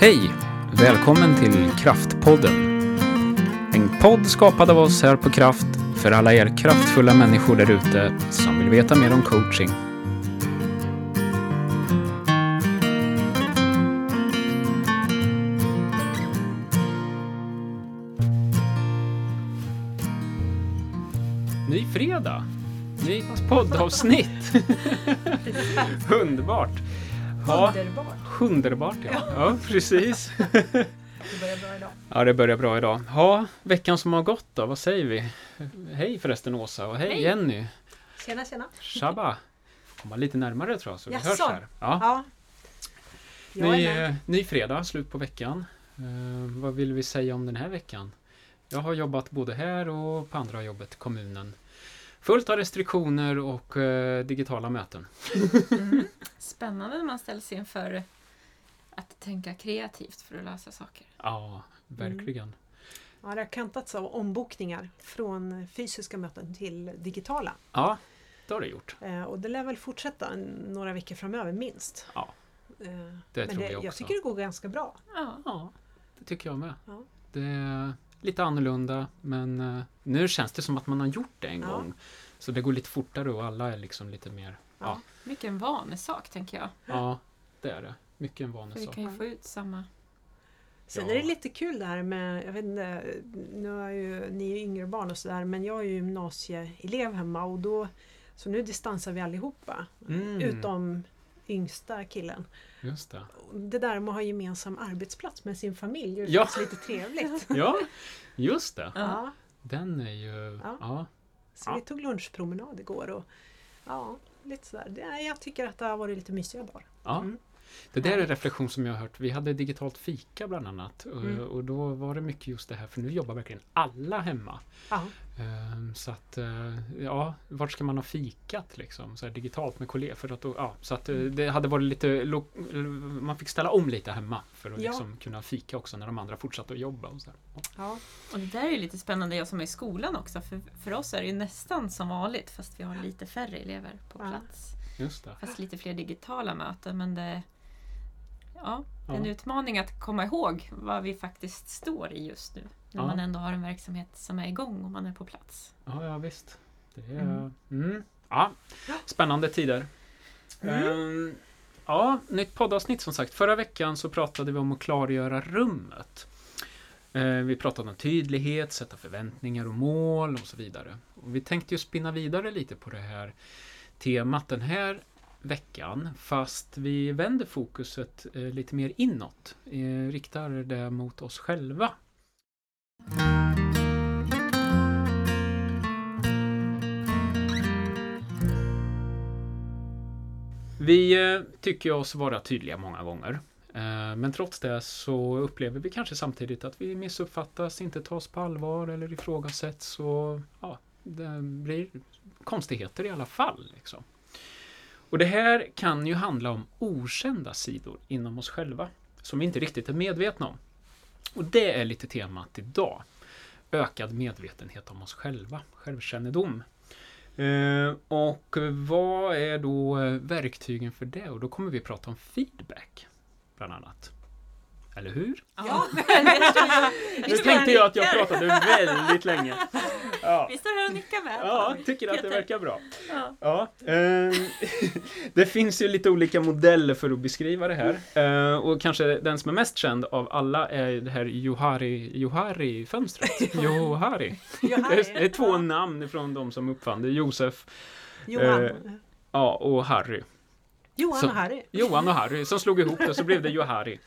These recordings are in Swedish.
Hej! Välkommen till Kraftpodden. En podd skapad av oss här på Kraft för alla er kraftfulla människor där ute som vill veta mer om coaching. Ny fredag! Nytt poddavsnitt! Underbart! Ja, Underbart. Underbart ja. ja, precis. Det börjar bra idag. Ja, det börjar bra idag. Ja, veckan som har gått då, vad säger vi? Hej förresten Åsa och hej, Hej. Jenny. Tjena, tjena. Tjabba! Komma lite närmare tror jag så vi Jaså? hörs här. Ja. Ja. Ny, eh, ny fredag, slut på veckan. Eh, vad vill vi säga om den här veckan? Jag har jobbat både här och på andra jobbet, kommunen. Fullt av restriktioner och eh, digitala möten. Mm. Spännande när man ställs inför att tänka kreativt för att lösa saker. Ja, verkligen. Ja, det har kantats av ombokningar från fysiska möten till digitala. Ja, det har det gjort. Eh, och det lär väl fortsätta några veckor framöver minst. Ja, Eh, det Men tror jag jag också. tycker det går ganska bra. Ja. Ja, det tycker jag med. Ja. Det är lite annorlunda men eh, nu känns det som att man har gjort det en Ja. gång. Så det går lite fortare och alla är liksom lite mer... Ja, Mycket en vanesak tänker jag. ja det är det. Mycket en För vi vanesak. kan ju få ut samma... Sen Ja. är det lite kul det här med, jag vet inte, nu är ju ni är yngre barn och sådär men jag är ju gymnasieelev hemma och då så nu distansar vi allihopa. Mm. Utom yngsta killen. Just det. Det där med att ha gemensam arbetsplats med sin familj, det Ja. känns lite trevligt. Ja, just det. Ja, Den är ju... Ja. Ja. så Ja. vi tog lunchpromenad igår och ja, lite sådär. Jag tycker att det har varit lite mysiga dagar. ja. Mm. Det där är en reflektion som jag har hört. Vi hade digitalt fika bland annat. och- Mm. Och då var det mycket just det här, för nu jobbar verkligen alla hemma. Ja. Ehm, Så att, eh, ja, vart ska man ha fikat liksom? Så här digitalt med kollegor. För att, då- ja, så att eh, det hade varit lite, man fick ställa om lite hemma för att Ja. liksom kunna fika också när de andra fortsatte att jobba. Och så. Ja. Ja. Och det där är ju lite spännande, jag som är i skolan också. För, för oss är det ju nästan som vanligt fast vi har lite färre elever på plats. Just det. Fast lite fler digitala möten. Men det, ja, är en Ja. utmaning att komma ihåg vad vi faktiskt står i just nu. När Ja. man ändå har en verksamhet som är igång och man är på plats. Ja, ja visst. Det är, Mm. mm. Ja, spännande tider. Ehm, ja, nytt poddavsnitt som sagt. Förra veckan så pratade vi om att klargöra rummet. Eh, vi pratade om tydlighet, sätta förväntningar och mål och så vidare. Och vi tänkte ju spinna vidare lite på det här temat den här veckan fast vi vänder fokuset eh, lite mer inåt. Eh, riktar det mot oss själva. Vi eh, tycker oss vara tydliga många gånger. Eh, men trots det så upplever vi kanske samtidigt att vi missuppfattas, inte tas på allvar eller ifrågasätts. Och, ja, det blir konstigheter i alla fall. Liksom. Och det här kan ju handla om okända sidor inom oss själva som vi inte riktigt är medvetna om. Och det är lite temat idag. Ökad medvetenhet om oss själva, självkännedom. Eh, och vad är då eh, verktygen för det? Och då kommer vi prata om feedback, bland annat. Eller hur? Ja. Nu tänkte jag att jag pratade väldigt länge. Ja, Vi står här och nickar med. ja tycker att det verkar bra. Ja. Ja, ehm, det finns ju lite olika modeller för att beskriva det här. Eh, och kanske den som är mest känd av alla är det här Johari, Johari-fönstret. Johari. Det är, det är två namn från de som uppfann det. Josef Johan, eh, ja, och Harry. Johan så- och Harry. Johan och Harry som slog ihop det så blev det Johari.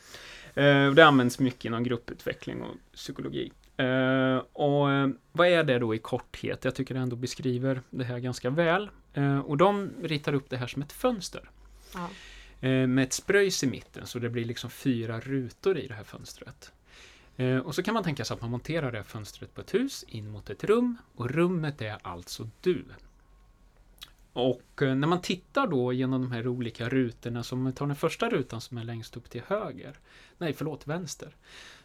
Eh, det används mycket inom grupputveckling och psykologi. Eh, och eh, vad är det då i korthet? Jag tycker det ändå beskriver det här ganska väl. Och de ritar upp det här som ett fönster. Ja. Med ett spröjs i mitten så det blir liksom fyra rutor i det här fönstret. Och så kan man tänka sig att man monterar det här fönstret på ett hus in mot ett rum och rummet är alltså du. Och eh, när man tittar då genom de här olika rutorna, som vi tar den första rutan som är längst upp till höger, nej förlåt vänster,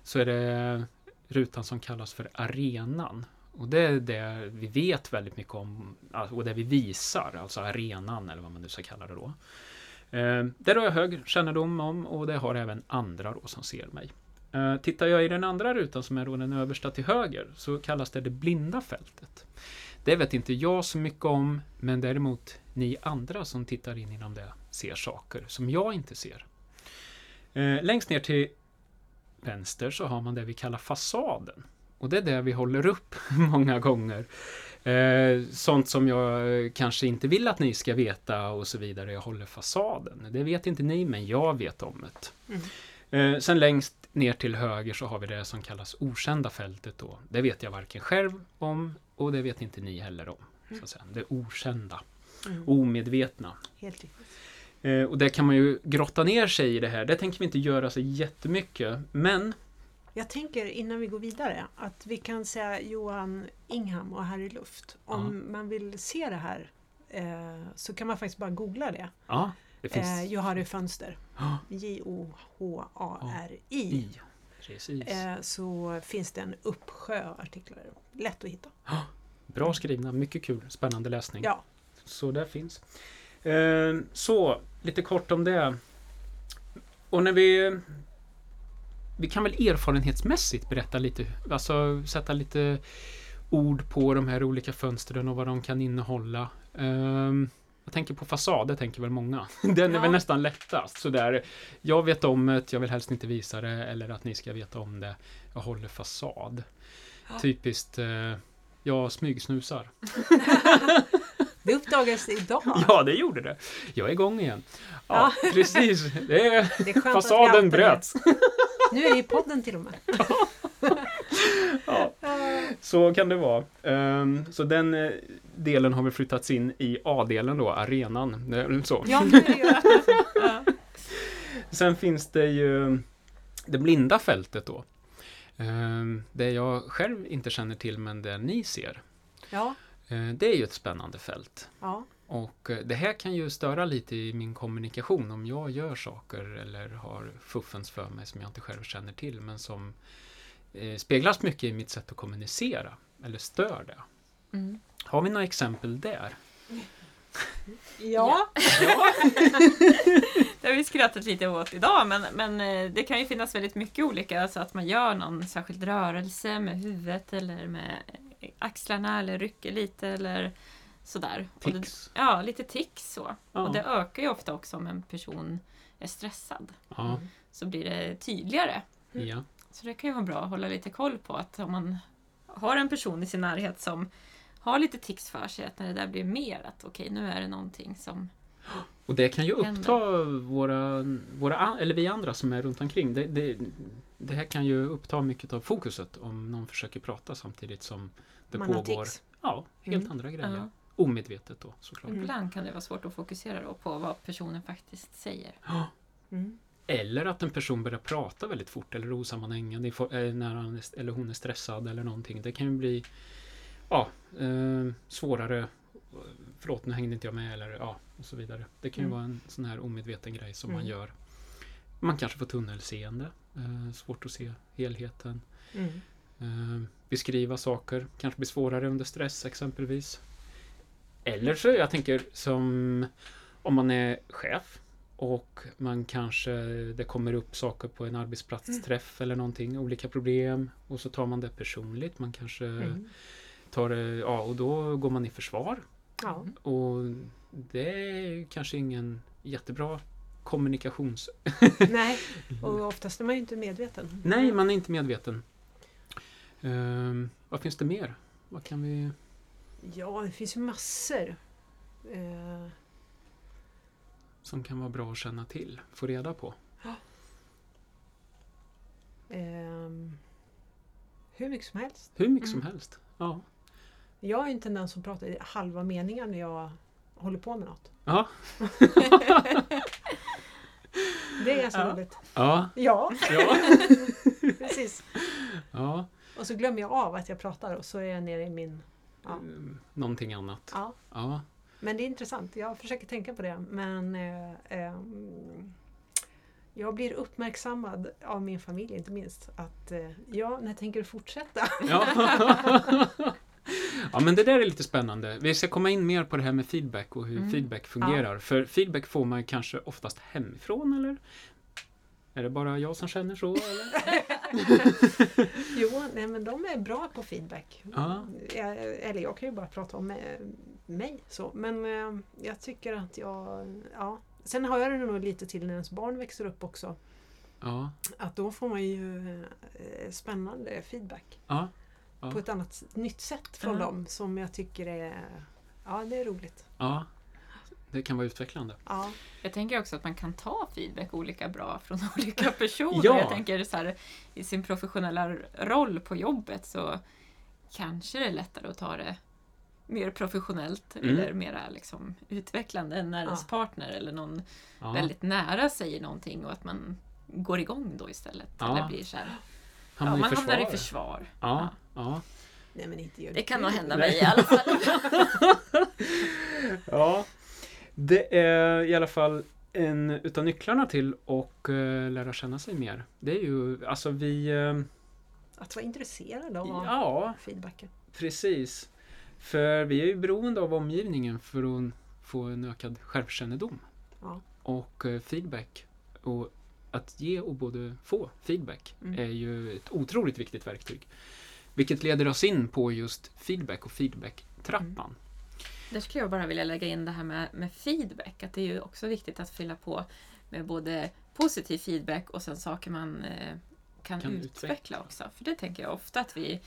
så är det rutan som kallas för arenan. Och det är det vi vet väldigt mycket om och det vi visar, alltså arenan eller vad man nu ska kalla det då. Eh, det har jag hög kännedom om och det har även andra då som ser mig. Eh, tittar jag i den andra rutan som är då den översta till höger så kallas det det blinda fältet. Det vet inte jag så mycket om, men däremot ni andra som tittar in inom det ser saker som jag inte ser. Eh, längst ner till vänster så har man det vi kallar fasaden. Och det är det vi håller upp många gånger. Eh, sånt som jag kanske inte vill att ni ska veta och så vidare. Jag håller fasaden. Det vet inte ni, men jag vet om det. Mm. Eh, sen längst ner till höger så har vi det som kallas okända fältet då. Det vet jag varken själv om och det vet inte ni heller om. Så att säga. Det okända, Mm. omedvetna. Helt. Eh, och det kan man ju grotta ner sig i det här. Det tänker vi inte göra så jättemycket. Men Jag tänker innan vi går vidare att vi kan säga Johan Ingham och Harry Luft. Om man vill se det här eh, så kan man faktiskt bara googla det. ja, det finns Eh, Johari Fönster. Ja. J-O-H-A-R-I. Eh, så finns det en uppsjö artiklar. Lätt att hitta. Bra skrivna, mycket kul, spännande läsning. Ja. Så det finns. Eh, så, lite kort om det. Och när vi... Vi kan väl erfarenhetsmässigt berätta lite, alltså sätta lite ord på de här olika fönstren och vad de kan innehålla. Ehm, jag tänker på fasad, det tänker väl många. Den är Ja. väl nästan lättast. Sådär, jag vet om det, jag vill helst inte visa det eller att ni ska veta om det. Jag håller fasad. Ja. Typiskt, eh, jag smygsnusar. Det uppdagades idag. Ja, det gjorde det. Jag är igång igen. Ja, precis. Det är, Det är fasaden bröts. Nu är det i podden till och med. Ja, så kan det vara. Ehm, så den eh, delen har vi flyttats in i A-delen då, arenan. Så. Ja, det ju- Ja. Sen finns det ju det blinda fältet då. Ehm, det jag själv inte känner till men det ni ser. ja, Eh, det är ju ett spännande fält. ja. Och eh, det här kan ju störa lite i min kommunikation om jag gör saker eller har fuffens för mig som jag inte själv känner till men som speglas mycket i mitt sätt att kommunicera eller stör det. Mm. Har vi några exempel där? Ja, Det har vi skrattat lite åt idag men, men eh, det kan ju finnas väldigt mycket olika så att man gör någon särskild rörelse med huvudet eller med axlarna eller rycker lite eller sådär. Och det, Tics? ja, lite tics så. Ja. Och det ökar ju ofta också om en person är stressad. Ja, Så blir det tydligare. ja. Så det kan ju vara bra att hålla lite koll på att om man har en person i sin närhet som har lite tics för sig, att när det där blir mer att okej, nu är det någonting som... Och det kan ju uppta våra, våra, eller vi andra som är runt omkring. Det, det, det här kan ju uppta mycket av fokuset om någon försöker prata samtidigt som det man pågår. Ja, helt Mm. andra grejer. Ja. Omedvetet då såklart. Ibland kan det vara svårt att fokusera på vad personen faktiskt säger. Mm. Eller att en person börjar prata väldigt fort eller osammanhängande eh, när han eller hon är stressad eller någonting. Det kan ju bli ja, eh, svårare. Förlåt, nu hängde inte jag med eller ja, och så vidare. Det kan ju Mm. vara en sån här omedveten grej som man Mm. gör. Man kanske får tunnelseende. Eh, svårt att se helheten. Mm. Beskriva saker kanske blir svårare under stress exempelvis. Eller så, jag tänker som om man är chef och man kanske, det kommer upp saker på en arbetsplatsträff eller någonting, olika problem och så tar man det personligt. Man kanske Mm. tar det, ja och då går man i försvar. Ja. Och det är kanske ingen jättebra kommunikations... Nej, och oftast är man ju inte medveten. Nej, man är inte medveten. Ehm, vad finns det mer? Vad kan vi... Ja, det finns ju massor. Eh, som kan vara bra att känna till, få reda på. ehm, hur mycket som helst. Hur mycket Mm. som helst. Ja. Jag är inte den som pratar i halva meningar när jag håller på med något. Ja. Det är så Ja. roligt. Ja. Ja, Ja. precis. ja. Och så glömmer jag av att jag pratar och så är jag nere i min... Ja. Mm, Någonting annat. Ja. Ja. Men det är intressant. Jag försöker tänka på det. Men eh, ehm, jag blir uppmärksammad av min familj inte minst. Att eh, ja, när tänker du fortsätta? Ja. Ja, men det där är lite spännande. Vi ska komma in mer på det här med feedback och hur Mm. feedback fungerar. För feedback får man kanske oftast hemifrån, eller? Är det bara jag som känner så? Eller? Jo, nej, men de är bra på feedback. Ja. Jag, eller jag kan ju bara prata om mig. Så. Men eh, jag tycker att jag... Ja. Sen har jag det nog lite till när ens barn växer upp också. Ja, Att då får man ju eh, spännande feedback. ja. På ett annat nytt sätt från dem som jag tycker är... Ja, det är roligt. ja. Det kan vara utvecklande. Ja, Jag tänker också att man kan ta feedback olika bra från olika personer. Ja. Jag tänker så här, i sin professionella roll på jobbet så kanske det är lättare att ta det mer professionellt Mm. eller mera liksom utvecklande än när Ja. ens partner eller någon Ja. väldigt nära säger någonting och att man går igång då istället. Ja. Eller blir så här, Hamnar man försvar. hamnar i försvar. Ja, ja. nej men inte gör Det kan nog hända mig i alla fall. ja. Det är i alla fall en utav nycklarna till att eh, lära känna sig mer. Det är ju, alltså vi... eh, Att vara intresserad av ja, feedbacken. precis. För vi är ju beroende av omgivningen för att få en ökad självkännedom. Ja. Och eh, feedback. Och att ge och både få feedback Mm. är ju ett otroligt viktigt verktyg. Vilket leder oss in på just feedback och feedback-trappan. Där skulle jag bara vilja lägga in det här med, med feedback. Att det är ju också viktigt att fylla på med både positiv feedback och sen saker man eh, kan, Kan utveckla. utveckla. också. För det tänker jag ofta att vi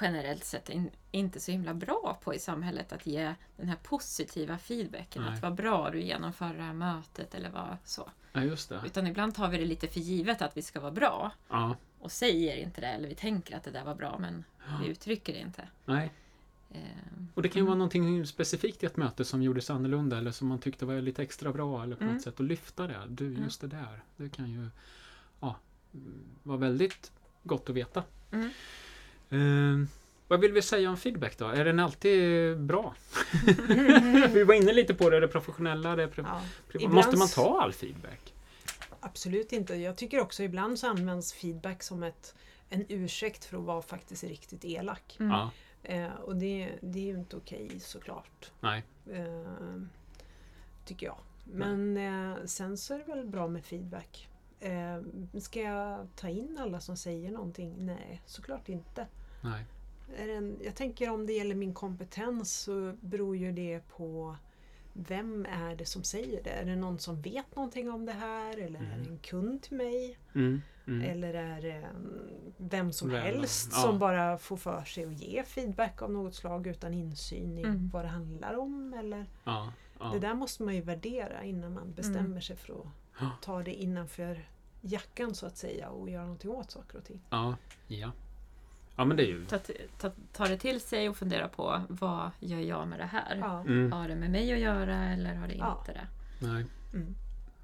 generellt sett in, inte så himla bra på i samhället. Att ge den här positiva feedbacken. Nej. Att vad bra du genomför det här mötet eller vad så. Ja, just det. Utan ibland tar vi det lite för givet att vi ska vara bra. Ja, Och säger inte det eller vi tänker att det där var bra men vi uttrycker det inte. nej. Eh, Och det kan ju vara någonting specifikt i ett möte som gjordes annorlunda eller som man tyckte var lite extra bra eller på Mm. något sätt att lyfta det. Du, Mm. just det där. Det kan ju ja, vara väldigt gott att veta. Mm. Eh, vad vill vi säga om feedback då? Är den alltid bra? vi var inne lite på det, det professionella, det pri- Ja. Ibland Måste man ta all feedback? Absolut inte. Jag tycker också ibland så används feedback som ett, en ursäkt för att vara faktiskt riktigt elak. mm. Ja, Eh, och det, det är ju inte okej såklart. nej. Eh, tycker jag. Men eh, sen så är det väl bra med feedback. Eh, ska jag ta in alla som säger någonting? Nej, såklart inte. nej. En, jag tänker om det gäller min kompetens så beror ju det på vem är det som säger det? Är det någon som vet någonting om det här? Eller är det en kund till mig? Mm, mm. Eller är det mm, vem som Vem, helst ja. som bara får för sig att ge feedback av något slag utan insyn i Mm. vad det handlar om? Eller, Ja, ja. Det där måste man ju värdera innan man bestämmer Mm. sig för att ta det innanför jackan så att säga och göra någonting åt saker och ting. ja, ja. Ja, men det är ju... ta, ta, ta det till sig och fundera på vad gör jag med det här? Ja. Mm, Har det med mig att göra eller har det Ja. inte det? nej. Mm.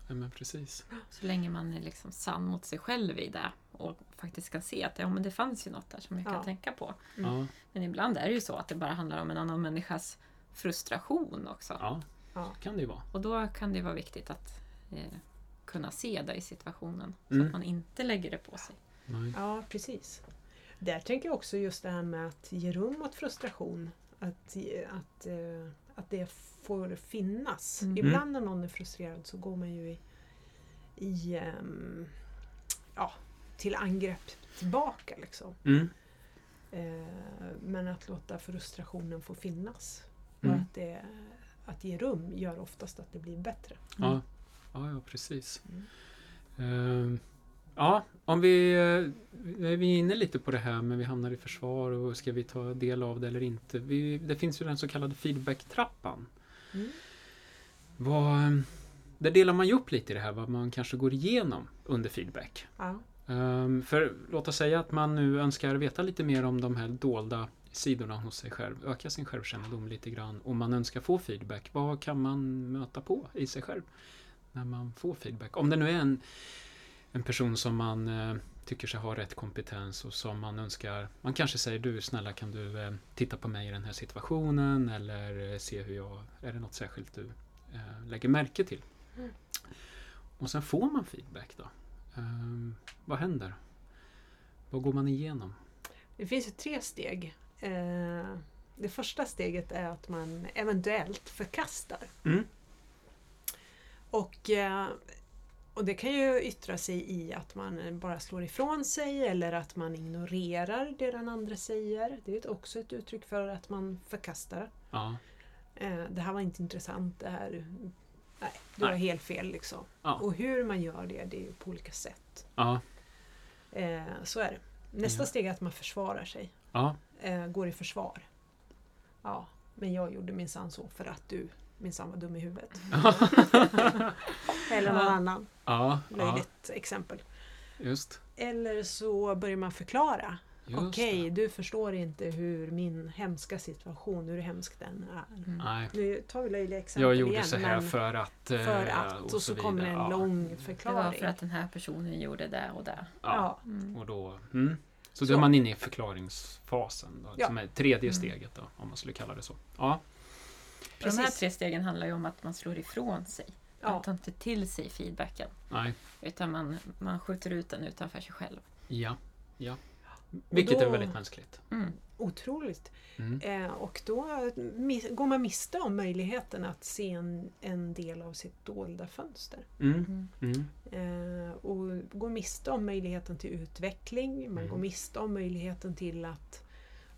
Ja, men precis. Så länge man är liksom sann mot sig själv i det och faktiskt kan se att ja, men det fanns ju något där som jag kan Ja. tänka på. Mm. Ja, Men ibland är det ju så att det bara handlar om en annan människas frustration också. ja, Ja. kan det ju vara. Och då kan det vara viktigt att eh, kunna se det i situationen. Så Mm. att man inte lägger det på sig. Nej. Ja, precis. Där tänker jag också just det här med att ge rum åt frustration. Att, att, eh, att det får finnas. Mm. Ibland när någon är frustrerad så går man ju i, i ehm, ja, till angrepp tillbaka. Liksom. Mm. Eh, men att låta frustrationen få finnas. Och Mm. att, det, att ge rum gör oftast att det blir bättre. Ja. Ja, ja, precis. Mm. Ja, om vi... eh, Vi är inne lite på det här men vi hamnar i försvar och ska vi ta del av det eller inte? Vi, det finns ju den så kallade feedback-trappan. Mm. Vad, eh, där delar man ju upp lite i det här vad man kanske går igenom under feedback. Ja. Ehm, för låt oss säga att man nu önskar veta lite mer om de här dolda sidorna hos sig själv, öka sin självkännedom lite grann och man önskar få feedback. Vad kan man möta på i sig själv när man får feedback? Om det nu är en, en person som man eh, tycker sig ha rätt kompetens och som man önskar, man kanske säger du snälla kan du eh, titta på mig i den här situationen eller eh, se hur jag, är det något särskilt du eh, lägger märke till? Mm. Och sen får man feedback då. Ehm, vad händer? Vad går man igenom? Det finns ju tre steg. Eh, det första steget är att man eventuellt förkastar. Mm. Och, eh, och det kan ju yttra sig i att man bara slår ifrån sig eller att man ignorerar det den andra säger. Det är också ett uttryck för att man förkastar. Ja. Eh, Det här var inte intressant. Det här, nej, du har Nej. helt fel liksom. Ja. Och hur man gör det, det är ju på olika sätt. Ja. Eh, Så är det. Nästa steg är att man försvarar sig. Eh, Går i försvar. Ja, men jag gjorde minsann så för att du minsann var dum i huvudet. Eller någon Ja. annan Ja. ja. löjligt exempel. Just. Eller så börjar man förklara. Okej, det. du förstår inte hur min hemska situation, hur hemsk den är. Mm. Nej. Nu tar vi löjliga exempel Jag gjorde igen. så här för att... eh, för att och så, kommer vidare. en Ja. lång Det var förklaring. för att den här personen gjorde det och det. Ja. Ja, Mm. Och då... Mm. Så då Så. är man inne i förklaringsfasen. Då, Ja. Som är tredje Mm. steget då, om man skulle kalla det så. Ja. Och De här Precis. tre stegen handlar ju om att man slår ifrån sig. ja. Man tar inte till sig feedbacken. Nej. Utan man, man skjuter ut den utanför sig själv. Ja. Ja. Vilket då- är väldigt mänskligt. Mm. Otroligt. Mm. Eh, och då mis- går man miste om möjligheten att se en, en del av sitt dolda fönster. Mm. Mm. Mm. Eh, och går miste om möjligheten till utveckling. Man Mm. går miste om möjligheten till att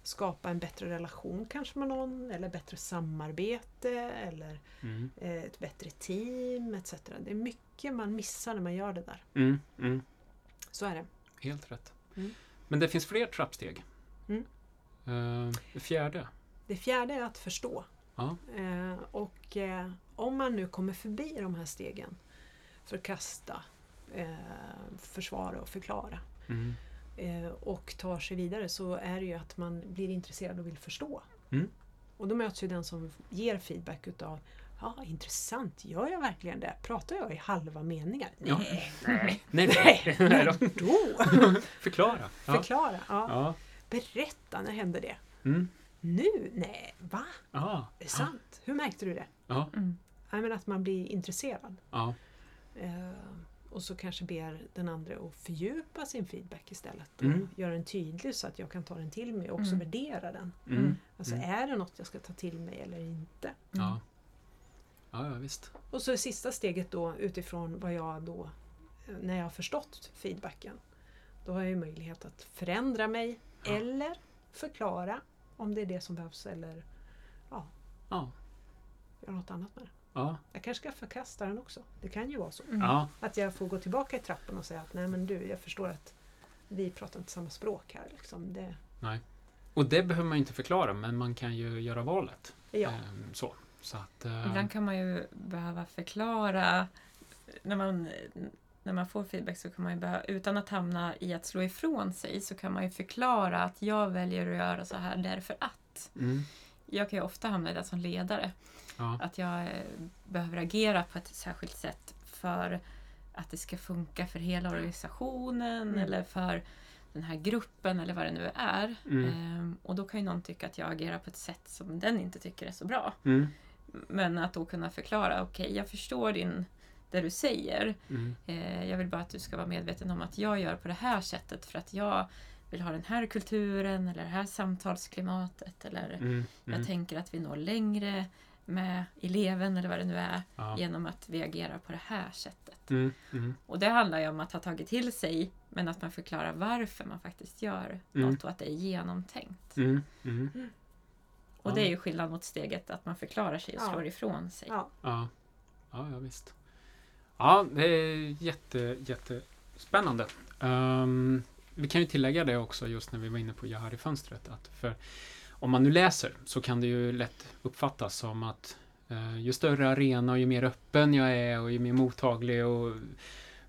skapa en bättre relation kanske med någon. Eller bättre samarbete. Eller Mm. eh, ett bättre team etc. Det är mycket man missar när man gör det där. Mm. Mm. Så är det. Helt rätt. Mm. Men det finns fler trappsteg. Mm. Eh, det fjärde. Det fjärde är att förstå. Ja. Eh, och om man nu kommer förbi de här stegen, förkasta, försvara och förklara Mm. Och tar sig vidare så är det ju att man blir intresserad och vill förstå. Mm. Och då möts ju den som ger feedback utav Ja, intressant. Gör jag verkligen det? Pratar jag i halva meningar? Ja. Nej, Nej, nej, nej, nej. då. då! Förklara. Ja. Förklara. Ja. Ja. Berätta, när hände det? Mm. Nu? Nej, va? Ja. Är det sant? Hur märkte du det? Ja. Mm. Men att man blir intresserad. Ja. Eh, och så kanske ber den andra att fördjupa sin feedback istället. Och Mm. göra den tydlig så att jag kan ta den till mig och också Mm. värdera den. Mm. Alltså Mm. är det något jag ska ta till mig eller inte? Ja. Ja, ja, visst. Och så är sista steget då utifrån vad jag då, eh, när jag har förstått feedbacken, då har jag ju möjlighet att förändra mig Ja. eller förklara om det är det som behövs eller Ja. göra något annat med det. Ja. Jag kanske ska förkasta den också. Det kan ju vara så. Mm. Ja. Att jag får gå tillbaka i trappen och säga att nej men du, jag förstår att vi pratar inte samma språk här. Liksom. Det, Och det behöver man ju inte förklara, men man kan ju göra valet. ja, Ehm, så. Så att... eh, Ibland kan man ju behöva förklara när man, när man får feedback så kan man ju behöva, utan att hamna i att slå ifrån sig, så kan man ju förklara att jag väljer att göra så här därför att. Mm. Jag kan ju ofta hamna i det som ledare. Ja. Att jag eh, behöver agera på ett särskilt sätt för att det ska funka för hela organisationen Mm. eller för den här gruppen eller vad det nu är. Mm. Ehm, och då kan ju någon tycka att jag agerar på ett sätt som den inte tycker är så bra. Mm. Men att då kunna förklara, okej jag förstår din, det du säger. Mm. Eh, jag vill bara att du ska vara medveten om att jag gör på det här sättet för att jag vill ha den här kulturen eller det här samtalsklimatet. Eller Mm. jag Mm. tänker att vi når längre med eleven eller vad det nu är Ja. genom att vi agerar på det här sättet. Mm. Mm. Och det handlar ju om att ha tagit till sig men att man förklarar varför man faktiskt gör Mm. något och att det är genomtänkt. Mm. Mm. Och Ja. det är ju skillnad mot steget att man förklarar sig och Ja. slår ifrån sig. ja, Ja. ja, ja visst. Ja, det är jätte, jättespännande. Um, vi kan ju tillägga det också just när vi var inne på Jag här i fönstret. Att för om man nu läser så kan det ju lätt uppfattas som att eh, ju större arena och ju mer öppen jag är och ju mer mottaglig och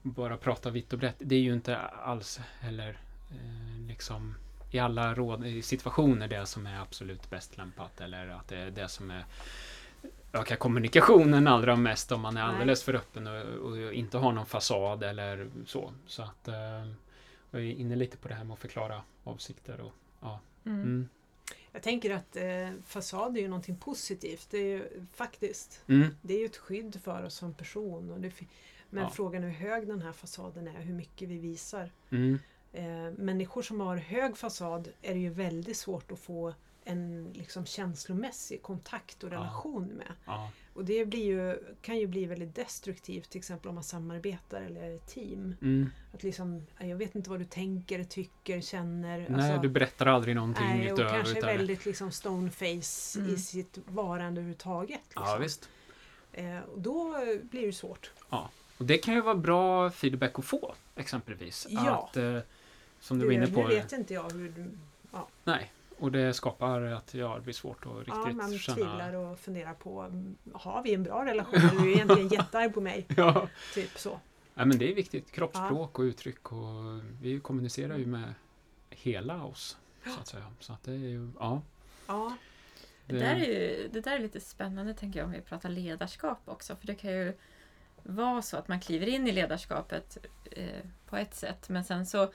bara prata vitt och brett. Det är ju inte alls heller eh, liksom i alla råd, i situationer det som är absolut bäst lämpat eller att det är det som är ökar kommunikationen allra mest om man är alldeles för öppen och, och inte har någon fasad eller så. Så att eh, jag är inne lite på det här med att förklara avsikter och Mm. mm. Jag tänker att eh, fasad är ju någonting positivt. Det är ju faktiskt. Mm. Det är ju ett skydd för oss som person. Och det, men Ja. frågan hur hög den här fasaden är, hur mycket vi visar. Mm. Eh, människor som har hög fasad är det ju väldigt svårt att få en liksom känslomässig kontakt och Ja. relation med. Ja, Och det blir ju, kan ju bli väldigt destruktivt till exempel om man samarbetar eller är ett team. mm. Att liksom, jag vet inte vad du tänker, tycker, känner. Nej, alltså, du berättar aldrig någonting nej, och utöver. kanske utan- väldigt liksom stoneface Mm. i sitt varande överhuvudtaget. Liksom. Ja, visst. Eh, och då blir det svårt. Och det kan ju vara bra feedback att få, exempelvis. Ja. Att, eh, som du var inne nu på. vet inte jag hur du... Nej, och det skapar att ja, det blir svårt att riktigt Ja, man känna... tvivlar och funderar på, mm, har vi en bra relation eller är du egentligen jättearg på mig? Ja. Typ så. ja, men det är viktigt. Kroppsspråk och uttryck och vi kommunicerar ju med hela oss. Så att säga. Så att det är ju, ja. Ja, Det där, är ju, det där är lite spännande tänker jag om vi pratar ledarskap också. För det kan ju vara så att man kliver in i ledarskapet eh, på ett sätt men sen så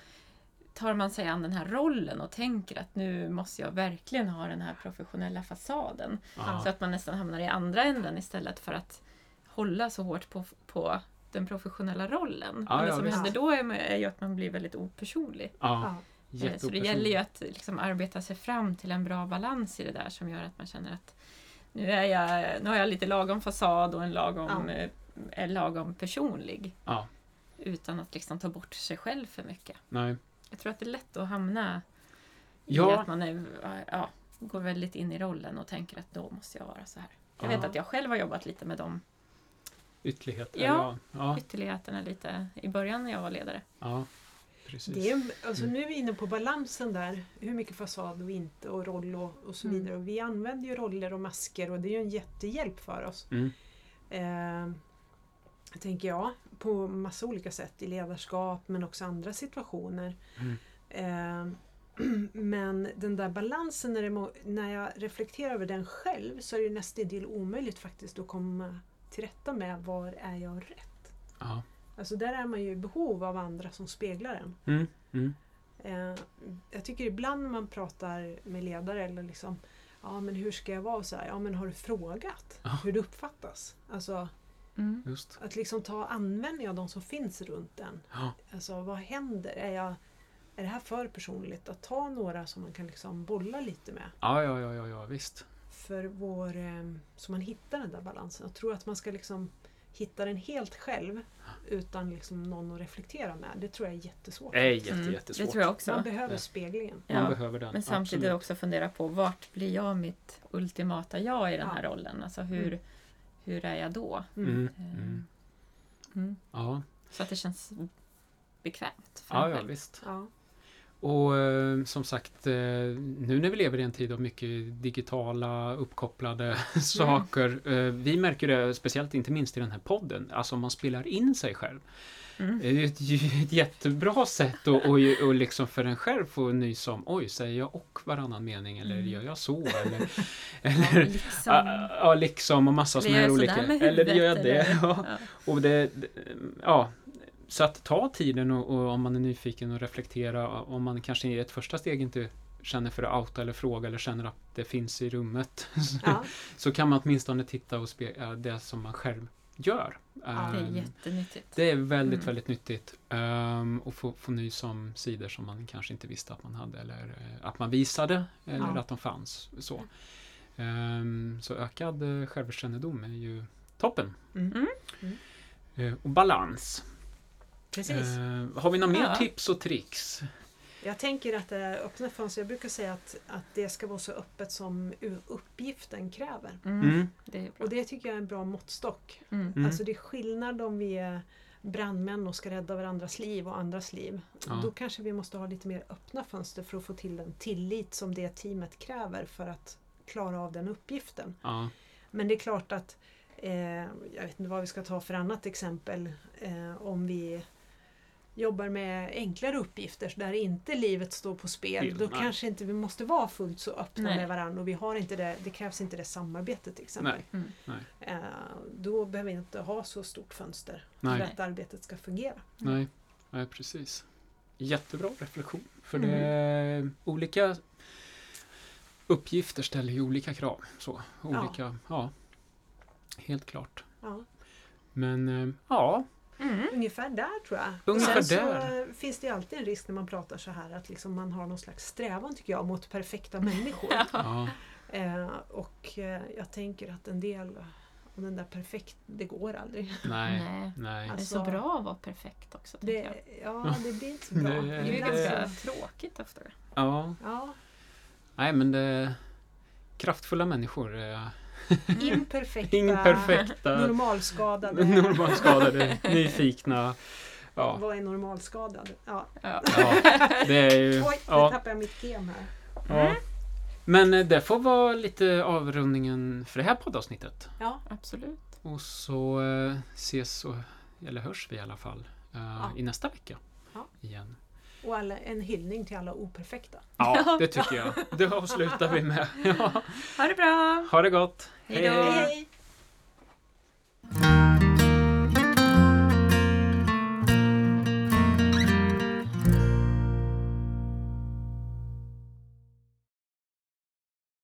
tar man sig an den här rollen och tänker att nu måste jag verkligen ha den här professionella fasaden. ja. Så att man nästan hamnar i andra änden istället för att hålla så hårt på, på den professionella rollen. Ja, Men det ja, som visst. händer då är, är ju att man blir väldigt opersonlig. ja. Eh, Så det gäller ju att liksom arbeta sig fram till en bra balans i det där som gör att man känner att nu, är jag, nu har jag lite lagom fasad och en lagom, Ja. eh, är lagom personlig. Utan att liksom ta bort sig själv för mycket. nej. Jag tror att det är lätt att hamna i Ja. att man är, ja, går väldigt in i rollen och tänker att då måste jag vara så här. Jag Ja. vet att jag själv har jobbat lite med de Ytterligheter. Ja. Ja, ytterligheterna lite i början när jag var ledare. ja precis. det är, alltså Mm. nu är vi inne på balansen där. Hur mycket fasad och inte och roll och, och så Mm. vidare. Och vi använder ju roller och masker och det är ju en jättehjälp för oss. Mm. Eh, tänker jag, på massa olika sätt i ledarskap men också andra situationer. Mm. Eh, men den där balansen, när, det, när jag reflekterar över den själv så är det nästan omöjligt faktiskt att komma till rätta med var är jag rätt? Ja. Alltså där är man ju i behov av andra som speglar en. Mm. Mm. Eh, jag tycker ibland när man pratar med ledare eller liksom Ja men hur ska jag vara? Och så här, ja men har du frågat Ja. hur det uppfattas? Alltså Just. att liksom ta användning av de som finns runt en. Ja. Alltså vad händer? Är, jag, är det här för personligt? Att ta några som man kan liksom bolla lite med. Ja, ja, ja, ja, ja, visst. För vår, eh, så man hittar den där balansen. Jag tror att man ska liksom hitta den helt själv utan liksom någon att reflektera med. Det tror jag är jättesvårt. Det är jätte, Mm, jättesvårt. det tror jag också. Man behöver Ja. speglingen. Man Ja. behöver den. Men samtidigt absolut. också fundera på vart blir jag mitt ultimata jag i den här Ja. rollen? Alltså hur, Mm. Hur är jag då? Mm. Mm. Eh, Mm. Ja. Så att det känns bekvämt för Ja, ja, visst. Ja. Och eh, som sagt, eh, nu när vi lever i en tid av mycket digitala, uppkopplade saker. Eh, vi märker det speciellt, inte minst i den här podden, alltså om man spelar in sig själv. Mm. Det är ett, ett jättebra sätt att och, ju- och liksom för en själv få nys om, oj, säger jag och varannan mening eller Mm. gör jag så? Eller, eller liksom. ja, ja, liksom och massa sådana här olika. med Eller gör jag huvudet, det? eller? Ja. Ja. Och det- ja, så att ta tiden och, och om man är nyfiken och reflektera om man kanske i ett första steg inte känner för att outa eller fråga eller känner att det finns i rummet Ja. så kan man åtminstone titta och spegla det som man själv gör. Det är Ehm, jättenyttigt. det är väldigt, Mm. väldigt nyttigt. Um, och få, få nys om sidor som man kanske inte visste att man hade eller eh, att man visade eller Ja. att de fanns. Så, Ehm, så ökad uh, självkännedom är ju toppen. Mm. Mm. Eh, och balans. Precis. Eh, har vi några mer Ja. tips och tricks? Jag tänker att det är öppna fönster, jag brukar säga att, att det ska vara så öppet som uppgiften kräver. Mm. Mm. Det är bra. Och det tycker jag är en bra måttstock. Mm. Mm. Alltså det är skillnad om vi är brandmän och ska rädda varandras liv och andras liv. Ja. Då kanske vi måste ha lite mer öppna fönster för att få till den tillit som det teamet kräver för att klara av den uppgiften. Ja, Men det är klart att eh, jag vet inte vad vi ska ta för annat exempel. Eh, om vi jobbar med enklare uppgifter där inte livet står på spel. Spel, då nej. kanske inte vi måste vara fullt så öppna Nej. med varandra och vi har inte det, det krävs inte det samarbetet till exempel. Nej. Mm. Eh, då behöver vi inte ha så stort fönster Nej. för att arbetet ska fungera. nej, nej, precis. Jättebra reflektion. För Mm. det olika uppgifter ställer ju olika krav. Så, olika, ja. helt klart. Ja. Men eh, ja, Mm. Ungefär där tror jag. Ungefär och sen så där. eh, finns det ju alltid en risk när man pratar så här att liksom man har någon slags strävan tycker jag mot perfekta människor. Ja. Eh, och eh, jag tänker att en del av den där perfekt, det går aldrig. Nej. Nej. Nej. Det är så Alltså- bra att vara perfekt också. tänker jag. Det, ja, det blir inte så bra. Det- Det är ganska så- tråkigt ofta. Ja. Ja, Nej, men det... Kraftfulla människor. Eh, imperfekta, Imperfekta, normalskadade. normalskadade, nyfikna. Ja. Vad är normalskadad? Ja. Ja. det är ju... Oj, nu Ja, tappade jag mitt gem här. ja. Men eh, det får vara lite avrundningen för det här poddavsnittet. Ja, Absolut. Och så eh, ses och, eller hörs vi i alla fall eh, Ja. i nästa vecka. Ja. Igen. Och alla, en hyllning till alla operfekta. Ja, det tycker jag. Det avslutar vi med. Ja. Ha det bra! Ha det gott! Hej då! Hej, hej!